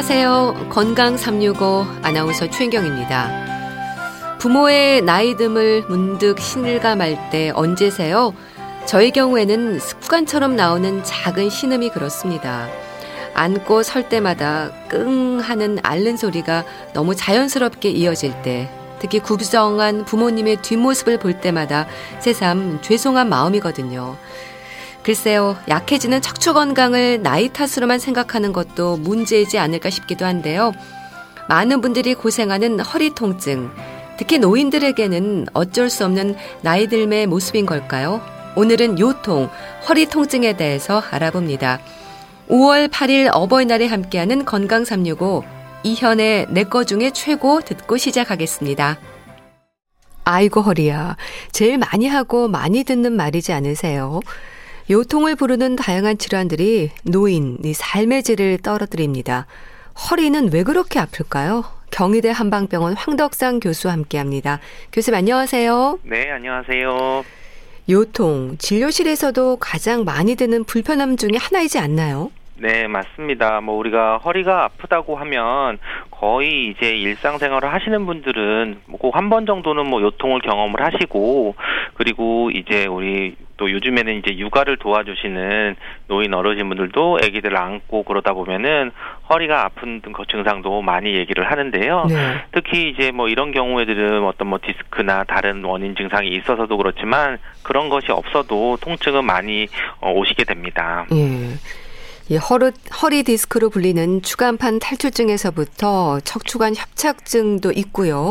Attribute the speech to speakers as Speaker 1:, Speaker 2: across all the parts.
Speaker 1: 안녕하세요. 건강 365 아나운서 최인경입니다. 부모의 나이듦을 문득 신을감할 때 언제세요? 저희 경우에는 습관처럼 나오는 작은 신음이 그렇습니다. 앉고 설 때마다 끙 하는 앓는 소리가 너무 자연스럽게 이어질 때, 특히 구부정한 부모님의 뒷모습을 볼 때마다 새삼 죄송한 마음이거든요. 글쎄요, 약해지는 척추 건강을 나이 탓으로만 생각하는 것도 문제이지 않을까 싶기도 한데요. 많은 분들이 고생하는 허리 통증, 특히 노인들에게는 어쩔 수 없는 나이 들의 모습인 걸까요? 오늘은 요통, 허리 통증에 대해서 알아봅니다. 5월 8일 어버이날에 함께하는 건강 365 이현의 내 거 중에 최고 듣고 시작하겠습니다. 아이고 허리야. 제일 많이 하고 많이 듣는 말이지 않으세요? 요통을 부르는 다양한 질환들이 노인, 삶의 질을 떨어뜨립니다. 허리는 왜 그렇게 아플까요? 경희대 한방병원 황덕상 교수와 함께합니다. 교수님 안녕하세요.
Speaker 2: 네, 안녕하세요.
Speaker 1: 요통, 진료실에서도 가장 많이 드는 불편함 중에 하나이지 않나요?
Speaker 2: 네, 맞습니다. 뭐 우리가 허리가 아프다고 하면 거의 이제 일상생활을 하시는 분들은 꼭 한 번 정도는 뭐 요통을 경험을 하시고 그리고 이제 우리 또 요즘에는 이제 육아를 도와주시는 노인 어르신분들도 아기들을 안고 그러다 보면은 허리가 아픈 그 증상도 많이 얘기를 하는데요. 네. 특히 이제 뭐 이런 경우에들은 어떤 뭐 디스크나 다른 원인 증상이 있어서도 그렇지만 그런 것이 없어도 통증은 많이 어, 오시게 됩니다.
Speaker 1: 예. 이 허리, 허리 디스크로 불리는 추간판 탈출증에서부터 척추관 협착증도 있고요.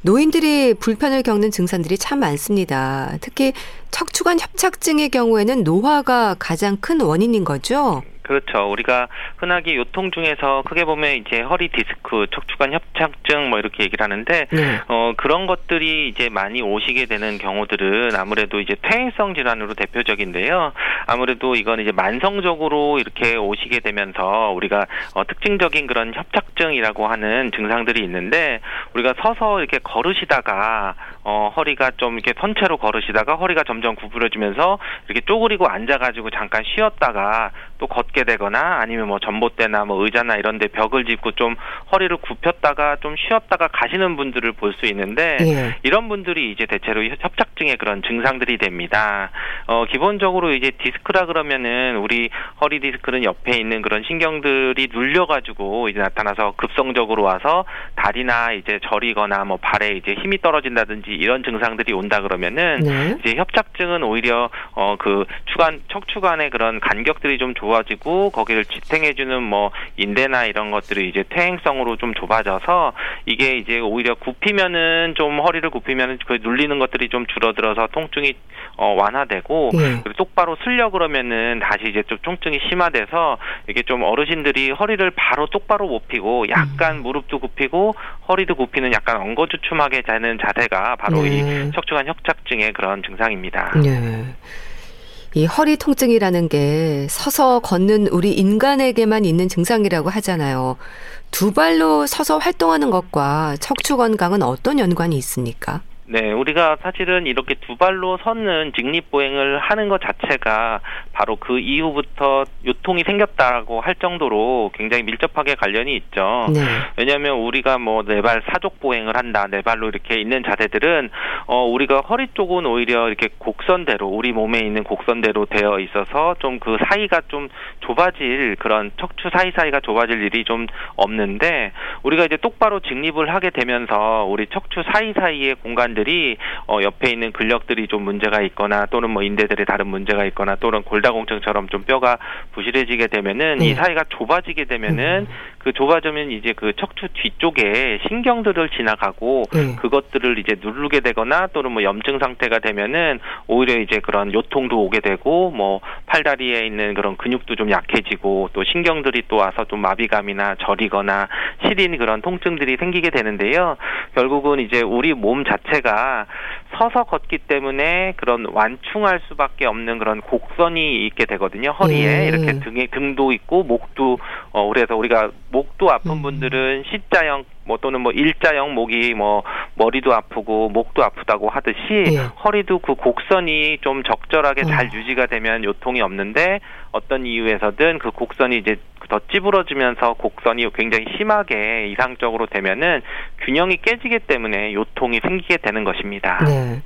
Speaker 1: 노인들이 불편을 겪는 증상들이 참 많습니다. 특히 척추관 협착증의 경우에는 노화가 가장 큰 원인인 거죠?
Speaker 2: 그렇죠. 우리가 흔하게 요통 중에서 크게 보면 이제 허리 디스크, 척추관 협착증 뭐 이렇게 얘기를 하는데 네. 어 그런 것들이 이제 많이 오시게 되는 경우들은 아무래도 이제 퇴행성 질환으로 대표적인데요. 아무래도 이건 이제 만성적으로 이렇게 오시게 되면서 우리가 어 특징적인 그런 협착증이라고 하는 증상들이 있는데 우리가 서서 이렇게 걸으시다가 어 허리가 좀 이렇게 선체로 걸으시다가 허리가 점점 구부러지면서 이렇게 쪼그리고 앉아 가지고 잠깐 쉬었다가 또 걷게 되거나 아니면 뭐 전봇대나 뭐 의자나 이런 데 벽을 짚고 좀 허리를 굽혔다가 좀 쉬었다가 가시는 분들을 볼 수 있는데 예. 이런 분들이 이제 대체로 협착증의 그런 증상들이 됩니다. 어 기본적으로 이제 디스크라 그러면은 우리 허리 디스크는 옆에 있는 그런 신경들이 눌려 가지고 이제 나타나서 급성적으로 와서 다리나 이제 저리거나 뭐 발에 이제 힘이 떨어진다든지 이런 증상들이 온다 그러면은 네. 이제 협착증은 오히려 어 그 추간 척추관의 그런 간격들이 좀 좋아지고 거기를 지탱해주는 뭐 인대나 이런 것들이 이제 퇴행성으로 좀 좁아져서 이게 이제 오히려 굽히면은 좀 허리를 굽히면은 그 눌리는 것들이 좀 줄어들어서 통증이 어 완화되고 네. 그리고 똑바로 쓰려 그러면은 다시 이제 좀 통증이 심화돼서 이게 좀 어르신들이 허리를 바로 똑바로 못 피고 약간 음. 무릎도 굽히고 허리도 굽히는 약간 엉거주춤하게 자는 자세가 바로 네. 이 척추관 협착증의 그런 증상입니다. 네.
Speaker 1: 이 허리 통증이라는 게 서서 걷는 우리 인간에게만 있는 증상이라고 하잖아요. 두 발로 서서 활동하는 것과 척추 건강은 어떤 연관이 있습니까?
Speaker 2: 네, 우리가 사실은 이렇게 두 발로 서는 직립보행을 하는 것 자체가 바로 그 이후부터 요통이 생겼다고 할 정도로 굉장히 밀접하게 관련이 있죠. 네. 왜냐하면 우리가 뭐 네 발 사족 보행을 한다, 네 발로 이렇게 있는 자세들은 어 우리가 허리 쪽은 오히려 이렇게 곡선대로 우리 몸에 있는 곡선대로 되어 있어서 좀 그 사이가 좀 좁아질 그런 척추 사이 사이가 좁아질 일이 좀 없는데 우리가 이제 똑바로 직립을 하게 되면서 우리 척추 사이 사이의 공간 질환들이 어, 옆에 있는 근력들이 좀 문제가 있거나 또는 뭐 인대들에 다른 문제가 있거나 또는 골다공증처럼 좀 뼈가 부실해지게 되면은 네. 이 사이가 좁아지게 되면은 음. 그 좁아지면 이제 그 척추 뒤쪽에 신경들을 지나가고 네. 그것들을 이제 누르게 되거나 또는 뭐 염증 상태가 되면은 오히려 이제 그런 요통도 오게 되고 뭐 팔다리에 있는 그런 근육도 좀 약해지고 또 신경들이 또 와서 좀 마비감이나 저리거나 시린 그런 통증들이 생기게 되는데요. 결국은 이제 우리 몸 자체가 서서 걷기 때문에 그런 완충할 수밖에 없는 그런 곡선이 있게 되거든요. 허리에 예. 이렇게 등에 등도 있고 목도 어 그래서 우리가 목도 아픈 음. 분들은 C자형 뭐 또는 뭐 일자형 목이 뭐 머리도 아프고 목도 아프다고 하듯이 예. 허리도 그 곡선이 좀 적절하게 어. 잘 유지가 되면 요통이 없는데 어떤 이유에서든 그 곡선이 이제 더 찌부러지면서 곡선이 굉장히 심하게 이상적으로 되면은 균형이 깨지기 때문에 요통이 생기게 되는 것입니다. 네.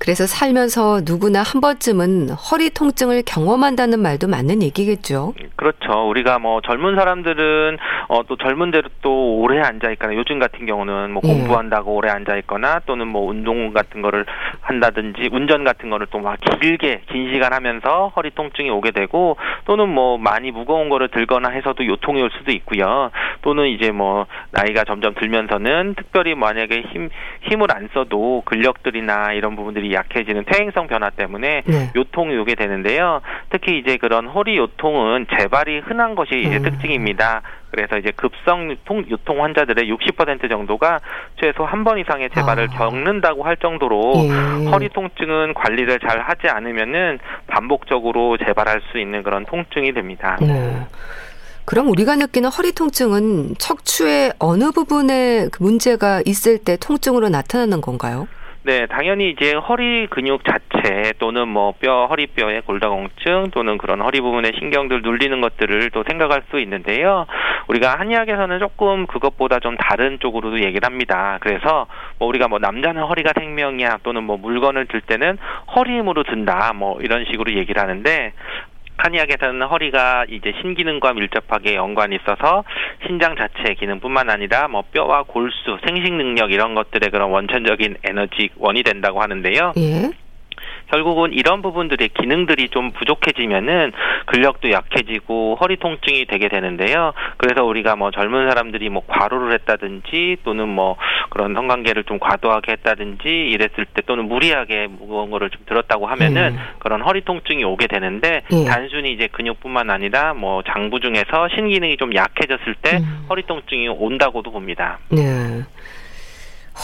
Speaker 1: 그래서 살면서 누구나 한 번쯤은 허리 통증을 경험한다는 말도 맞는 얘기겠죠.
Speaker 2: 그렇죠. 우리가 뭐 젊은 사람들은 어, 또 젊은 대로 또 오래 앉아 있거나 요즘 같은 경우는 뭐 예. 공부한다고 오래 앉아 있거나 또는 뭐 운동 같은 거를 한다든지 운전 같은 거를 또 막 길게 긴 시간 하면서 허리 통증이 오게 되고 또는 뭐 많이 무거운 거를 들거나 해서도 요통이 올 수도 있고요. 또는 이제 뭐 나이가 점점 들면서는 특별히 만약에 힘 힘을 안 써도 근력들이나 이런 부분들이 약해지는 퇴행성 변화 때문에 네. 요통이 오게 되는데요. 특히 이제 그런 허리 요통은 재발이 흔한 것이 이제 음. 특징입니다. 그래서 이제 급성 통, 요통 환자들의 60% 정도가 최소 한 번 이상의 재발을 아. 겪는다고 할 정도로 예. 허리 통증은 관리를 잘 하지 않으면은 반복적으로 재발할 수 있는 그런 통증이 됩니다. 네.
Speaker 1: 그럼 우리가 느끼는 허리 통증은 척추의 어느 부분에 그 문제가 있을 때 통증으로 나타나는 건가요?
Speaker 2: 네, 당연히 이제 허리 근육 자체 또는 뭐 뼈, 허리뼈의 골다공증 또는 그런 허리 부분의 신경들 눌리는 것들을 또 생각할 수 있는데요. 우리가 한의학에서는 조금 그것보다 좀 다른 쪽으로도 얘기를 합니다. 그래서 뭐 우리가 뭐 남자는 허리가 생명이야 또는 뭐 물건을 들 때는 허리 힘으로 든다 뭐 이런 식으로 얘기를 하는데 한의학에서는 허리가 이제 신기능과 밀접하게 연관이 있어서 신장 자체의 기능뿐만 아니라 뭐 뼈와 골수, 생식 능력 이런 것들의 그런 원천적인 에너지 원이 된다고 하는데요. 예. 결국은 이런 부분들의 기능들이 좀 부족해지면은 근력도 약해지고 허리 통증이 되게 되는데요. 그래서 우리가 뭐 젊은 사람들이 뭐 과로를 했다든지 또는 뭐 그런 성관계를 좀 과도하게 했다든지 이랬을 때 또는 무리하게 무거운 거를 좀 들었다고 하면은 음. 그런 허리 통증이 오게 되는데 음. 단순히 이제 근육뿐만 아니라 뭐 장부 중에서 신기능이 좀 약해졌을 때 음. 허리 통증이 온다고도 봅니다. 네.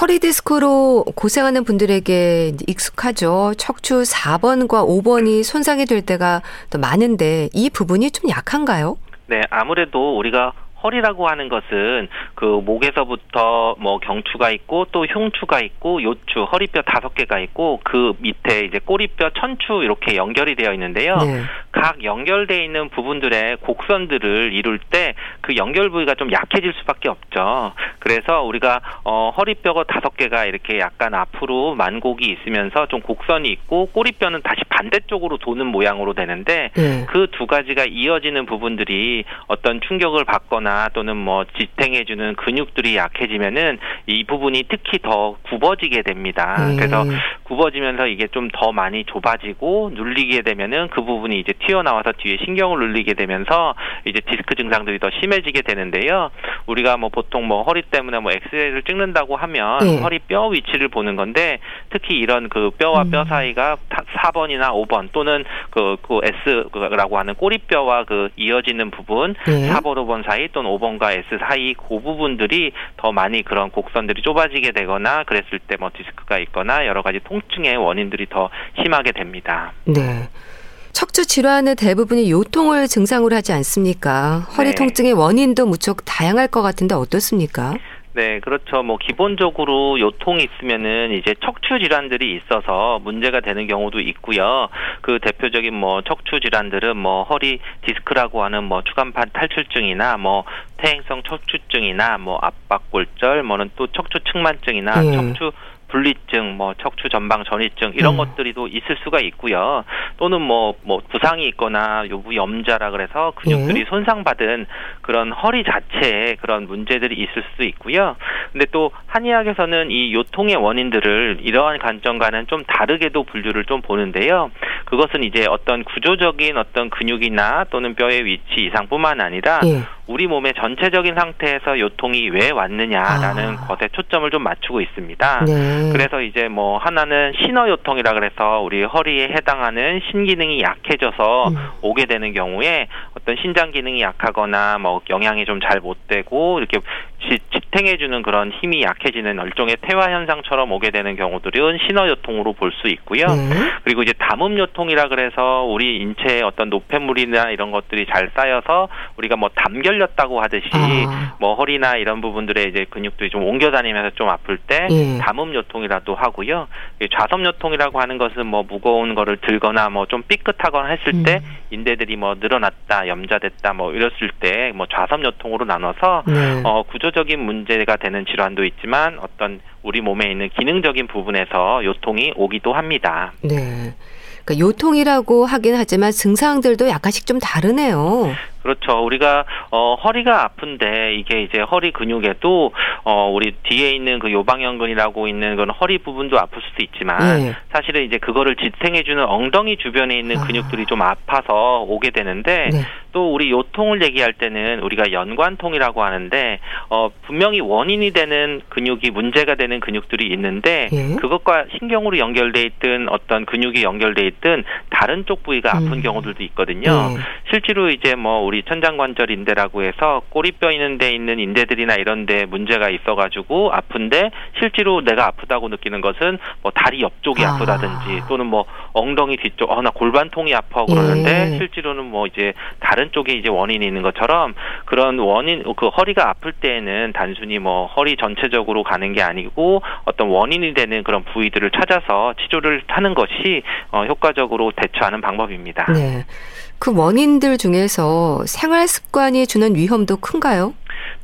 Speaker 1: 허리 디스크로 고생하는 분들에게 익숙하죠. 척추 4번과 5번이 손상이 될 때가 더 많은데 이 부분이 좀 약한가요?
Speaker 2: 네, 아무래도 우리가 허리라고 하는 것은 그 목에서부터 뭐 경추가 있고 또 흉추가 있고 요추, 허리뼈 다섯 개가 있고 그 밑에 이제 꼬리뼈, 천추 이렇게 연결이 되어 있는데요. 네. 각 연결되어 있는 부분들의 곡선들을 이룰 때 그 연결 부위가 좀 약해질 수밖에 없죠. 그래서 우리가 어 허리뼈가 다섯 개가 이렇게 약간 앞으로 만곡이 있으면서 좀 곡선이 있고 꼬리뼈는 다시 반대쪽으로 도는 모양으로 되는데 네. 그두 가지가 이어지는 부분들이 어떤 충격을 받거나 또는 뭐 지탱해주는 근육들이 약해지면은 이 부분이 특히 더 굽어지게 됩니다. 음. 그래서 굽어지면서 이게 좀 더 많이 좁아지고 눌리게 되면은 그 부분이 이제 튀어나와서 뒤에 신경을 눌리게 되면서 이제 디스크 증상들이 더 심해지게 되는데요. 우리가 뭐 보통 뭐 허리 때문에 뭐 엑스레이를 찍는다고 하면 네. 허리 뼈 위치를 보는 건데 특히 이런 그 뼈와 뼈 음. 사이가 4번이나 5번 또는 그, 그 S라고 하는 꼬리뼈와 그 이어지는 부분 네. 4번, 5번 사이 또는 5번과 S 사이 그 부분들이 더 많이 그런 곡선들이 좁아지게 되거나 그랬을 때 뭐 디스크가 있거나 여러 가지 통증의 원인들이 더 심하게 됩니다. 네.
Speaker 1: 척추 질환의 대부분이 요통을 증상으로 하지 않습니까? 허리 네. 통증의 원인도 무척 다양할 것 같은데 어떻습니까?
Speaker 2: 네, 그렇죠. 뭐 기본적으로 요통이 있으면은 이제 척추 질환들이 있어서 문제가 되는 경우도 있고요. 그 대표적인 뭐 척추 질환들은 뭐 허리 디스크라고 하는 뭐 추간판 탈출증이나 뭐 퇴행성 척추증이나 뭐 압박골절, 뭐는 또 척추 측만증이나 예. 척추 분리증, 뭐 척추 전방 전이증 이런 음. 것들이 또 있을 수가 있고요. 또는 뭐뭐 뭐 부상이 있거나 요부 염자라 그래서 근육들이 음. 손상받은 그런 허리 자체에 그런 문제들이 있을 수도 있고요. 근데 또 한의학에서는 이 요통의 원인들을 이러한 관점과는 좀 다르게도 분류를 좀 보는데요. 그것은 이제 어떤 구조적인 어떤 근육이나 또는 뼈의 위치 이상뿐만 아니라 예. 우리 몸의 전체적인 상태에서 요통이 왜 왔느냐라는 아. 것에 초점을 좀 맞추고 있습니다. 네. 그래서 이제 뭐 하나는 신어 요통이라 그래서 우리 허리에 해당하는 신기능이 약해져서 음. 오게 되는 경우에 어떤 신장 기능이 약하거나 뭐 영양이 좀 잘 못 되고 이렇게 지, 지탱해주는 그런 힘이 약해지는 일종의 퇴화 현상처럼 오게 되는 경우들은 신어요통으로 볼 수 있고요. 네. 그리고 이제 담음요통이라 그래서 우리 인체에 어떤 노폐물이나 이런 것들이 잘 쌓여서 우리가 뭐 담결 썰렸다고 하듯이 아. 뭐 허리나 이런 부분들의 이제 근육들이 좀 옮겨 다니면서 좀 아플 때 예. 담음 요통이라도 하고요. 좌섬 요통이라고 하는 것은 뭐 무거운 거를 들거나 뭐 좀 삐끗하거나 했을 음. 때 인대들이 뭐 늘어났다, 염자됐다 뭐 이랬을 때 뭐 좌섬 요통으로 나눠서 네. 어 구조 적인 문제가 되는 질환도 있지만 어떤 우리 몸에 있는 기능적인 부분에서 요통이 오기도 합니다.
Speaker 1: 네. 그러니까 요통이라고 하긴 하지만 증상들도 약간씩 좀 다르네요.
Speaker 2: 그렇죠. 우리가 어 허리가 아픈데 이게 이제 허리 근육에도 어 우리 뒤에 있는 그 요방연근이라고 있는 건 허리 부분도 아플 수도 있지만 네. 사실은 이제 그거를 지탱해 주는 엉덩이 주변에 있는 아. 근육들이 아. 좀 아파서 오게 되는데 네. 또 우리 요통을 얘기할 때는 우리가 연관통이라고 하는데 어 분명히 원인이 되는 근육이 문제가 되는 근육들이 있는데 예. 그것과 신경으로 연결돼 있든 어떤 근육이 연결돼 있든 다른 쪽 부위가 아픈 음. 경우들도 있거든요. 예. 실제로 이제 뭐 우리 천장관절 인대라고 해서 꼬리뼈 있는 데 있는 인대들이나 이런 데 문제가 있어 가지고 아픈데 실제로 내가 아프다고 느끼는 것은 뭐 다리 옆쪽이 아. 프다든지 또는 뭐 엉덩이 뒤쪽 어나 골반통이 아파 그러는데 예. 실제로는 뭐 이제 다른 다른 쪽에 이제 원인이 있는 것처럼 그런 원인 그 허리가 아플 때에는 단순히 뭐 허리 전체적으로 가는 게 아니고 어떤 원인이 되는 그런 부위들을 찾아서 치료를 하는 것이 어, 효과적으로 대처하는 방법입니다.
Speaker 1: 네. 그 원인들 중에서 생활 습관이 주는 위험도 큰가요?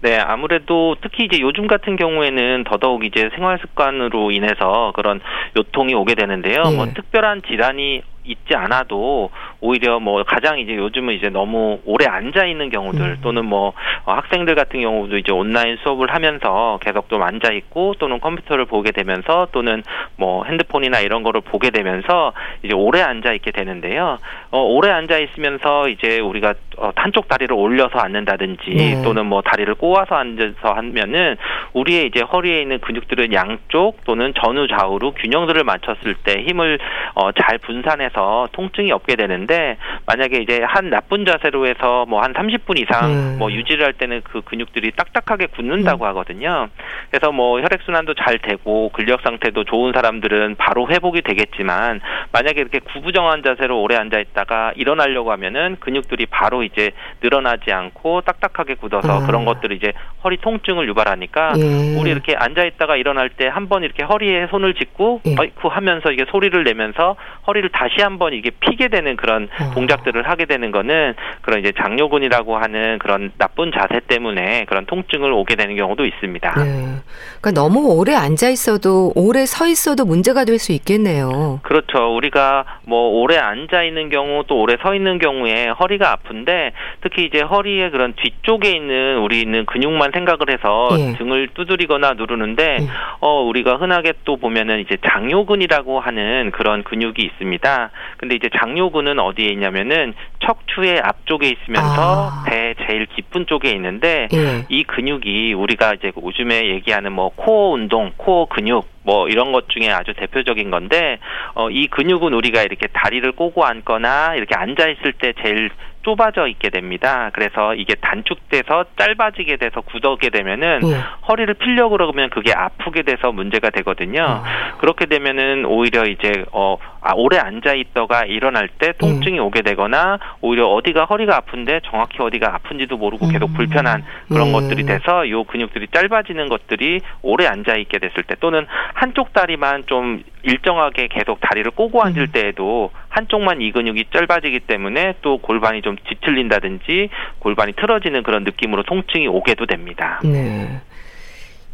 Speaker 2: 네, 아무래도 특히 이제 요즘 같은 경우에는 더더욱 이제 생활 습관으로 인해서 그런 요통이 오게 되는데요. 네. 뭐 특별한 질환이 있지 않아도 오히려 뭐 가장 이제 요즘은 이제 너무 오래 앉아 있는 경우들 음. 또는 뭐 어, 학생들 같은 경우도 이제 온라인 수업을 하면서 계속 좀 앉아 있고 또는 컴퓨터를 보게 되면서 또는 뭐 핸드폰이나 이런 거를 보게 되면서 이제 오래 앉아 있게 되는데요. 어 오래 앉아 있으면서 이제 우리가 어, 한쪽 다리를 올려서 앉는다든지 네. 또는 뭐 다리를 꼬아서 앉아서 하면은 우리의 이제 허리에 있는 근육들은 양쪽 또는 전후 좌우로 균형들을 맞췄을 때 힘을 어, 잘 분산해서 통증이 없게 되는데 만약에 이제 한 나쁜 자세로 해서 뭐 한 30분 이상 음. 뭐 유지를 할 때는 그 근육들이 딱딱하게 굳는다고 음. 하거든요. 그래서 뭐 혈액 순환도 잘 되고 근력 상태도 좋은 사람들은 바로 회복이 되겠지만 만약에 이렇게 구부정한 자세로 오래 앉아 있다가 일어나려고 하면은 근육들이 바로 이제 늘어나지 않고 딱딱하게 굳어서 음. 그런 것들이 이제 허리 통증을 유발하니까 예. 우리 이렇게 앉아 있다가 일어날 때 한 번 이렇게 허리에 손을 짚고 예. 어이쿠 하면서 이게 소리를 내면서 허리를 다시 한번 이게 피게 되는 그런 어. 동작들을 하게 되는 거는 그런 이제 장요근이라고 하는 그런 나쁜 자세 때문에 그런 통증을 오게 되는 경우도 있습니다. 네.
Speaker 1: 그러니까 너무 오래 앉아 있어도 오래 서 있어도 문제가 될 수 있겠네요.
Speaker 2: 그렇죠. 우리가 뭐 오래 앉아 있는 경우 또 오래 서 있는 경우에 허리가 아픈데 특히 이제 허리의 그런 뒤쪽에 있는 우리 있는 근육만 생각을 해서 예. 등을 두드리거나 누르는데 예. 어 우리가 흔하게 또 보면은 이제 장요근이라고 하는 그런 근육이 있습니다. 근데 이제 장요근은 어디에 있냐면은 척추의 앞쪽에 있으면서 아. 배 제일 깊은 쪽에 있는데 예. 이 근육이 우리가 이제 요즘에 얘기하는 뭐 코어 운동, 코어 근육 뭐 이런 것 중에 아주 대표적인 건데 어, 이 근육은 우리가 이렇게 다리를 꼬고 앉거나 이렇게 앉아 있을 때 제일 좁아져 있게 됩니다. 그래서 이게 단축돼서 짧아지게 돼서 굳어게 되면은 예. 허리를 필려 그러면 그게 아프게 돼서 문제가 되거든요. 어. 그렇게 되면은 오히려 이제 어 아, 오래 앉아 있다가 일어날 때 통증이 예. 오게 되거나 오히려 어디가 허리가 아픈데 정확히 어디가 아픈지도 모르고 계속 음. 불편한 그런 예. 것들이 돼서 요 근육들이 짧아지는 것들이 오래 앉아 있게 됐을 때 또는 한쪽 다리만 좀 일정하게 계속 다리를 꼬고 앉을 음. 때에도 한쪽만 이 근육이 짧아지기 때문에 또 골반이 좀 뒤틀린다든지 골반이 틀어지는 그런 느낌으로 통증이 오게도 됩니다. 네.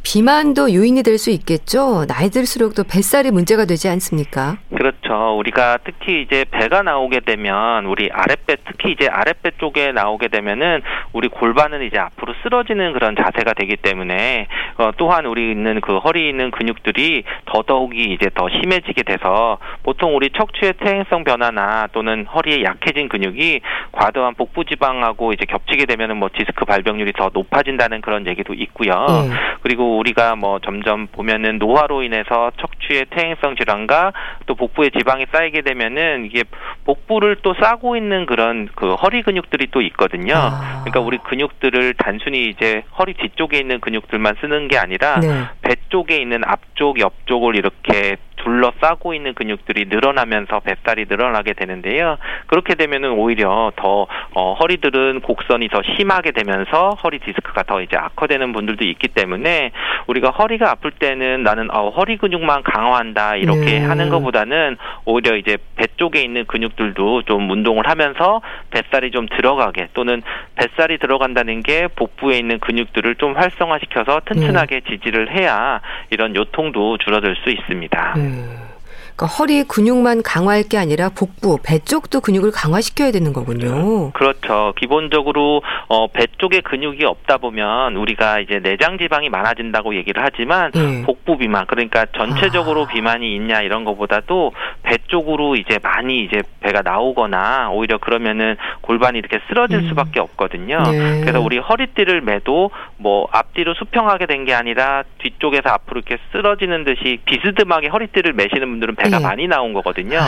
Speaker 1: 비만도 요인이 될 수 있겠죠. 나이 들수록 또 뱃살이 문제가 되지 않습니까?
Speaker 2: 그렇죠. 우리가 특히 이제 배가 나오게 되면 우리 아랫배 특히 이제 아랫배 쪽에 나오게 되면은 우리 골반은 이제 앞으로 쓰러지는 그런 자세가 되기 때문에 어, 또한 우리 있는 그 허리 있는 근육들이 더더욱이 이제 더 심해지게 돼서 보통 우리 척추의 퇴행성 변화나 또는 허리에 약해진 근육이 과도한 복부 지방하고 이제 겹치게 되면은 뭐 디스크 발병률이 더 높아진다는 그런 얘기도 있고요. 음. 그리고 우리가 뭐 점점 보면은 노화로 인해서 척추의 퇴행성 질환과 또 복부에 지방이 쌓이게 되면은 이게 복부를 또 싸고 있는 그런 그 허리 근육들이 또 있거든요. 아. 그러니까 우리 근육들을 단순히 이제 허리 뒤쪽에 있는 근육들만 쓰는 게 아니라 네. 배 쪽에 있는 앞쪽, 옆쪽을 이렇게 둘러싸고 있는 근육들이 늘어나면서 뱃살이 늘어나게 되는데요. 그렇게 되면은 오히려 더 어, 허리들은 곡선이 더 심하게 되면서 허리 디스크가 더 이제 악화되는 분들도 있기 때문에 우리가 허리가 아플 때는 나는 어, 허리 근육만 강화한다 이렇게 네. 하는 것보다는 오히려 이제 배 쪽에 있는 근육들도 좀 운동을 하면서 뱃살이 좀 들어가게 또는 뱃살이 들어간다는 게 복부에 있는 근육들을 좀 활성화시켜서 튼튼하게 네. 지지를 해야 이런 요통도 줄어들 수 있습니다. 음. Mm.
Speaker 1: 그러니까 허리 근육만 강화할 게 아니라 복부, 배 쪽도 근육을 강화시켜야 되는 거군요.
Speaker 2: 그렇죠. 기본적으로 어, 배 쪽에 근육이 없다 보면 우리가 이제 내장 지방이 많아진다고 얘기를 하지만 네. 복부 비만 그러니까 전체적으로 아. 비만이 있냐 이런 것보다도 배 쪽으로 이제 많이 이제 배가 나오거나 오히려 그러면은 골반이 이렇게 쓰러질 음. 수밖에 없거든요. 네. 그래서 우리 허리띠를 매도 뭐 앞뒤로 수평하게 된 게 아니라 뒤쪽에서 앞으로 이렇게 쓰러지는 듯이 비스듬하게 허리띠를 매시는 분들은 배 배가 네. 많이 나온 거거든요.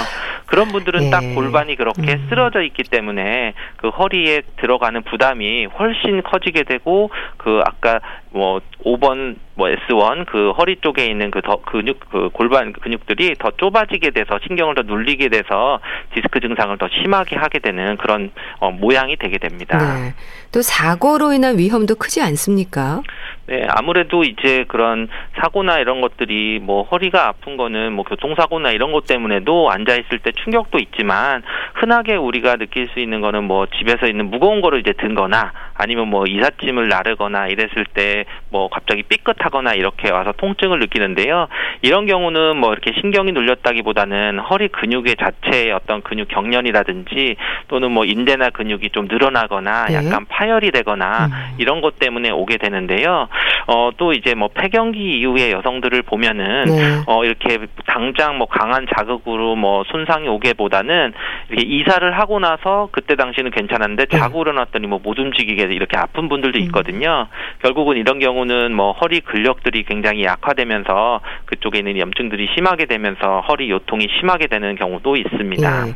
Speaker 2: 그런 분들은 네. 딱 골반이 그렇게 음. 쓰러져 있기 때문에 그 허리에 들어가는 부담이 훨씬 커지게 되고 그 아까 뭐 5번 뭐 S1 그 허리 쪽에 있는 그 더 근육 그 골반 근육들이 더 좁아지게 돼서 신경을 더 눌리게 돼서 디스크 증상을 더 심하게 하게 되는 그런 어, 모양이 되게 됩니다. 네.
Speaker 1: 또 사고로 인한 위험도 크지 않습니까?
Speaker 2: 네, 아무래도 이제 그런 사고나 이런 것들이 뭐 허리가 아픈 거는 뭐 교통사고나 이런 것 때문에도 앉아 있을 때 충격도 있지만 흔하게 우리가 느낄 수 있는 거는 뭐 집에서 있는 무거운 거를 이제 든 거나 아니면 뭐 이삿짐을 나르거나 이랬을 때 뭐 갑자기 삐끗하거나 이렇게 와서 통증을 느끼는데요. 이런 경우는 뭐 이렇게 신경이 눌렸다기보다는 허리 근육의 자체의 어떤 근육 경련이라든지 또는 뭐 인대나 근육이 좀 늘어나거나 네. 약간 파열이 되거나 음. 이런 것 때문에 오게 되는데요. 어, 또 이제 뭐 폐경기 이후의 여성들을 보면은 네. 어, 이렇게 당장 뭐 강한 자극으로 뭐 손상이 오게보다는 이렇게 이사를 하고 나서 그때 당시는 괜찮았는데 네. 자고 일어났더니 뭐 못 움직이게 이렇게 아픈 분들도 음. 있거든요. 음. 결국은 이런 경우 는 뭐 허리 근력들이 굉장히 약화되면서 그쪽에 있는 염증들이 심하게 되면서 허리 요통이 심하게 되는 경우도 있습니다. 네.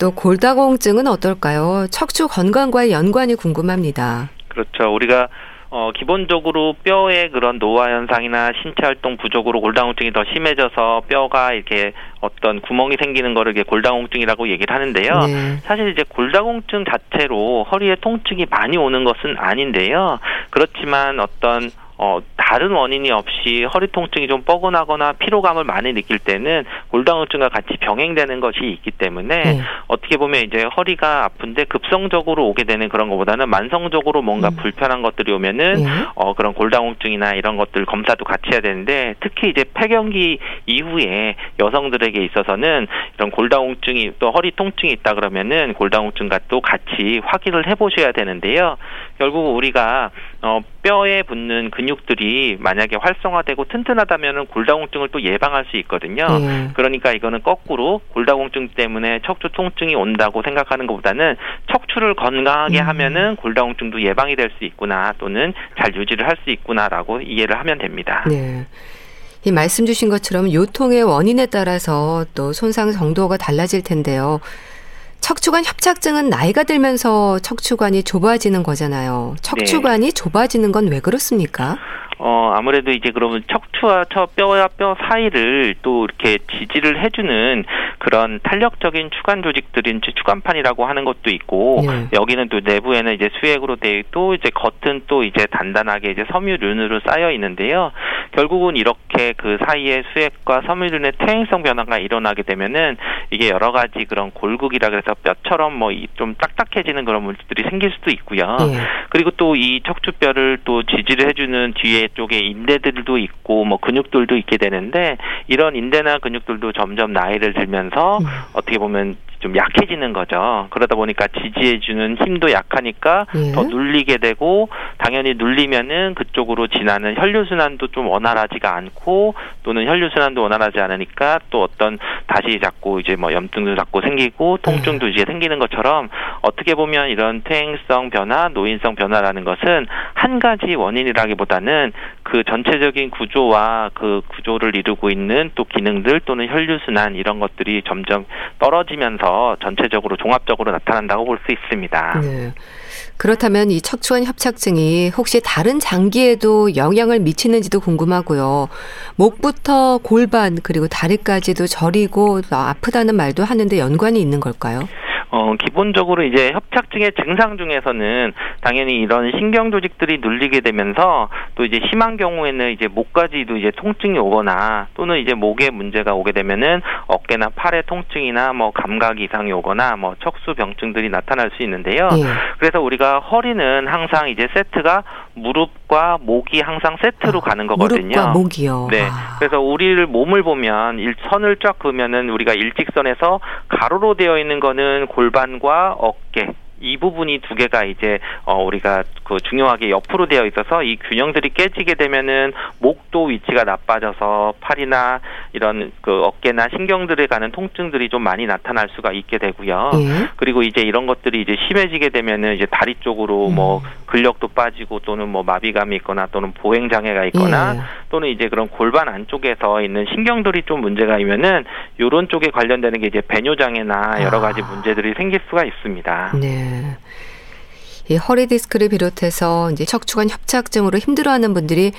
Speaker 1: 또 골다공증은 어떨까요? 척추 건강과의 연관이 궁금합니다.
Speaker 2: 그렇죠. 우리가 어, 기본적으로 뼈의 그런 노화 현상이나 신체 활동 부족으로 골다공증이 더 심해져서 뼈가 이렇게 어떤 구멍이 생기는 거를 이게 골다공증이라고 얘기를 하는데요. 네. 사실 이제 골다공증 자체로 허리에 통증이 많이 오는 것은 아닌데요. 그렇지만 어떤 어, 다른 원인이 없이 허리 통증이 좀 뻐근하거나 피로감을 많이 느낄 때는 골다공증과 같이 병행되는 것이 있기 때문에 네. 어떻게 보면 이제 허리가 아픈데 급성적으로 오게 되는 그런 것보다는 만성적으로 뭔가 음. 불편한 것들이 오면은 네. 어, 그런 골다공증이나 이런 것들 검사도 같이 해야 되는데 특히 이제 폐경기 이후에 여성들에게 있어서는 이런 골다공증이 또 허리 통증이 있다 그러면은 골다공증과 또 같이 확인을 해보셔야 되는데요. 결국 우리가 어, 뼈에 붙는 근육들이 만약에 활성화되고 튼튼하다면은 골다공증을 또 예방할 수 있거든요. 네. 그러니까 이거는 거꾸로 골다공증 때문에 척추 통증이 온다고 생각하는 것보다는 척추를 건강하게 음. 하면은 골다공증도 예방이 될 수 있구나 또는 잘 유지를 할 수 있구나라고 이해를 하면 됩니다. 네.
Speaker 1: 이 말씀 주신 것처럼 요통의 원인에 따라서 또 손상 정도가 달라질 텐데요. 척추관 협착증은 나이가 들면서 척추관이 좁아지는 거잖아요. 척추관이 네. 좁아지는 건 왜 그렇습니까?
Speaker 2: 어, 아무래도 이제 그러면 척추와 저 뼈와 뼈 사이를 또 이렇게 지지를 해주는 그런 탄력적인 추간 조직들인 추간판이라고 하는 것도 있고, 예. 여기는 또 내부에는 이제 수액으로 되어 있고, 이제 겉은 또 이제 단단하게 이제 섬유륜으로 쌓여 있는데요. 결국은 이렇게 그 사이에 수액과 섬유륜의 퇴행성 변화가 일어나게 되면은 이게 여러 가지 그런 골극이라 그래서 뼈처럼 뭐 좀 딱딱해지는 그런 물질들이 생길 수도 있고요. 예. 그리고 또 이 척추뼈를 또 지지를 해주는 뒤에 쪽에 인대들도 있고 뭐 근육들도 있게 되는데 이런 인대나 근육들도 점점 나이를 들면서 음. 어떻게 보면 좀 약해지는 거죠. 그러다 보니까 지지해주는 힘도 약하니까 예. 더 눌리게 되고 당연히 눌리면은 그쪽으로 지나는 혈류순환도 좀 원활하지가 않고 또는 혈류순환도 원활하지 않으니까 또 어떤 다시 자꾸 이제 뭐 염증도 자꾸 생기고 통증도 예. 이제 생기는 것처럼 어떻게 보면 이런 퇴행성 변화, 노인성 변화라는 것은 한 가지 원인이라기보다는 그 전체적인 구조와 그 구조를 이루고 있는 또 기능들 또는 혈류순환 이런 것들이 점점 떨어지면서 전체적으로 종합적으로 나타난다고 볼 수 있습니다. 네.
Speaker 1: 그렇다면 이 척추관 협착증이 혹시 다른 장기에도 영향을 미치는지도 궁금하고요. 목부터 골반 그리고 다리까지도 저리고 아프다는 말도 하는데 연관이 있는 걸까요?
Speaker 2: 어, 기본적으로 이제 협착증의 증상 중에서는 당연히 이런 신경 조직들이 눌리게 되면서 또 이제 심한 경우에는 이제 목까지도 이제 통증이 오거나 또는 이제 목에 문제가 오게 되면은 어깨나 팔의 통증이나 뭐 감각 이상이 오거나 뭐 척수 병증들이 나타날 수 있는데요. 예. 그래서 우리가 허리는 항상 이제 세트가 무릎과 목이 항상 세트로 아, 가는 거거든요.
Speaker 1: 무릎과 목이요.
Speaker 2: 네. 아. 그래서 우리를 몸을 보면 일 선을 쫙 그으면은 우리가 일직선에서 가로로 되어 있는 거는 골 골반과 어깨 이 부분이 두 개가 이제 어 우리가 그 중요하게 옆으로 되어 있어서 이 균형들이 깨지게 되면은 목도 위치가 나빠져서 팔이나 이런 그 어깨나 신경들에 가는 통증들이 좀 많이 나타날 수가 있게 되고요. 예. 그리고 이제 이런 것들이 이제 심해지게 되면은 이제 다리 쪽으로 음. 뭐 근력도 빠지고 또는 뭐 마비감이 있거나 또는 보행 장애가 있거나 예. 또는 이제 그런 골반 안쪽에서 있는 신경들이 좀 문제가 있면은 요런 쪽에 관련되는 게 이제 배뇨 장애나 여러 가지 아. 문제들이 생길 수가 있습니다.
Speaker 1: 네. 이 허리 디스크를 비롯해서 이제 척추관 협착증으로 힘들어하는 분들이